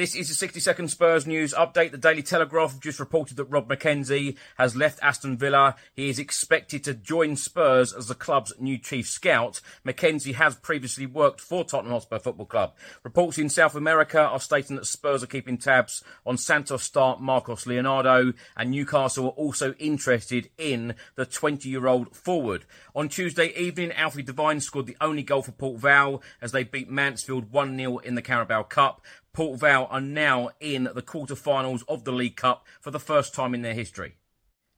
This is the 60 second Spurs news update. The Daily Telegraph just reported that Rob Mackenzie has left Aston Villa. He is expected to join Spurs as the club's new chief scout. Mackenzie has previously worked for Tottenham Hotspur Football Club. Reports in South America are stating that Spurs are keeping tabs on Santos star Marcos Leonardo and Newcastle are also interested in the 20 year old forward. On Tuesday evening, Alfie Devine scored the only goal for Port Vale as they beat Mansfield 1 0 in the Carabao Cup. Port Vale are now in the quarter-finals of the League Cup for the first time in their history.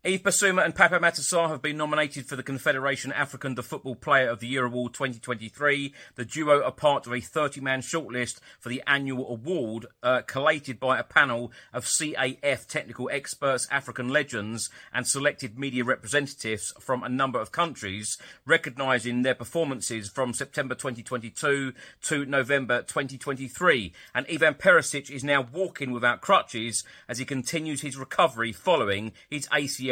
Yves Bissouma and Papa Matar Sarr have been nominated for the Confederation African de Football Player of the Year Award 2023. The duo are part of a 30-man shortlist for the annual award, uh, collated by a panel of CAF technical experts, African legends, and selected media representatives from a number of countries, recognising their performances from September 2022 to November 2023. And Ivan Perisic is now walking without crutches as he continues his recovery following his ACL